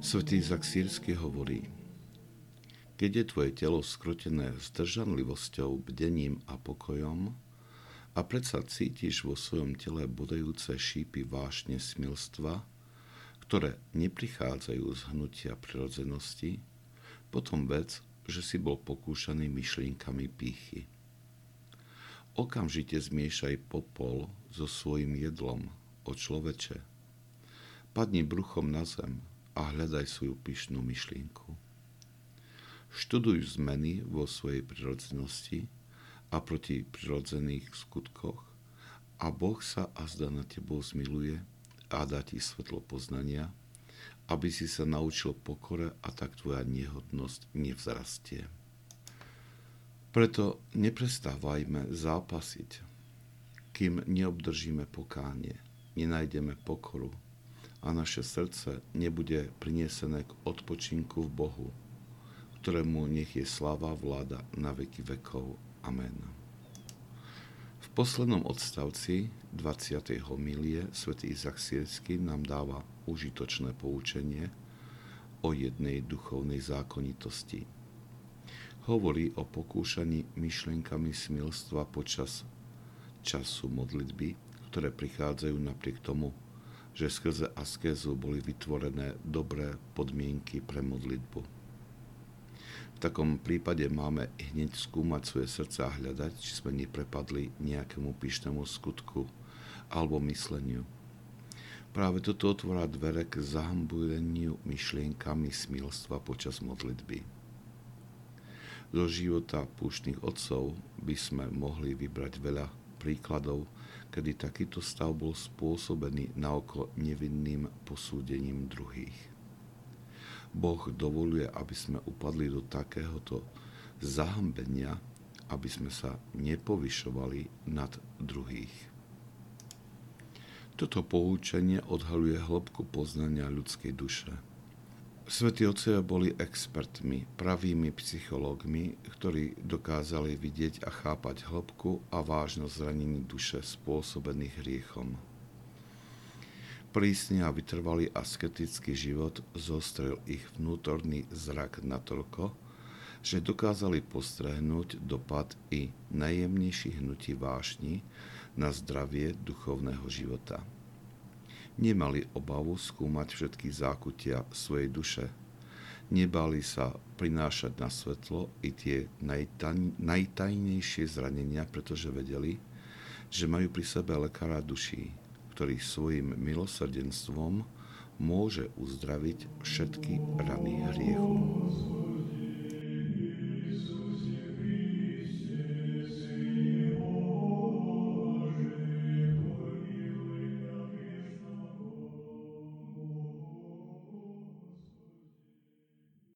Svetý Izak Sírsky hovorí, keď je tvoje telo skrotené zdržanlivosťou, bdením a pokojom a predsa cítiš vo svojom tele bodajúce šípy vášne smilstva, ktoré neprichádzajú z hnutia prirodzenosti, potom vec, že si bol pokúšaný myšlienkami pýchy. Okamžite zmiešaj popol so svojim jedlom, o človeče. Padni bruchom na zem a hľadaj svoju pyšnú myšlienku. Študuj zmeny vo svojej prirodzenosti a proti prirodzených skutkoch a Boh sa azda na tebou zmiluje a dá ti svetlo poznania, aby si sa naučil pokore a tak tvoja nehodnosť nevzrastie. Preto neprestávajme zápasiť, kým neobdržíme pokánie, nenájdeme pokoru, a naše srdce nebude prinesené k odpočinku v Bohu, ktorému nech je sláva vláda na veky vekov. Amen. V poslednom odstavci 20. homilie svätý Izak Siersky nám dáva užitočné poučenie o jednej duchovnej zákonitosti. Hovorí o pokúšaní myšlienkami smilstva počas času modlitby, ktoré prichádzajú napriek tomu, že skrze askézu boli vytvorené dobré podmienky pre modlitbu. V takom prípade máme hneď skúmať svoje srdce a hľadať, či sme neprepadli nejakému pyšnému skutku alebo mysleniu. Práve toto otvára dvere k zahambujeniu myšlienkami smilstva počas modlitby. Do života púštnych otcov by sme mohli vybrať veľa príkladov, kedy takýto stav bol spôsobený naoko nevinným posúdením druhých. Boh dovoluje, aby sme upadli do takéhoto zahambenia, aby sme sa nepovyšovali nad druhých. Toto poučenie odhaluje hĺbku poznania ľudskej duše – Svetí otcovia boli expertmi, pravými psychológmi, ktorí dokázali vidieť a chápať hĺbku a vážnosť zranení duše spôsobených hriechom. Prísny a vytrvalý asketický život zostrel ich vnútorný zrak natoľko, že dokázali postrehnúť dopad i najjemnejších hnutí vášni na zdravie duchovného života nemali obavu skúmať všetky zákutia svojej duše. Nebali sa prinášať na svetlo i tie najtaj, najtajnejšie zranenia, pretože vedeli, že majú pri sebe lekára duší, ktorý svojim milosrdenstvom môže uzdraviť všetky rany hriechu.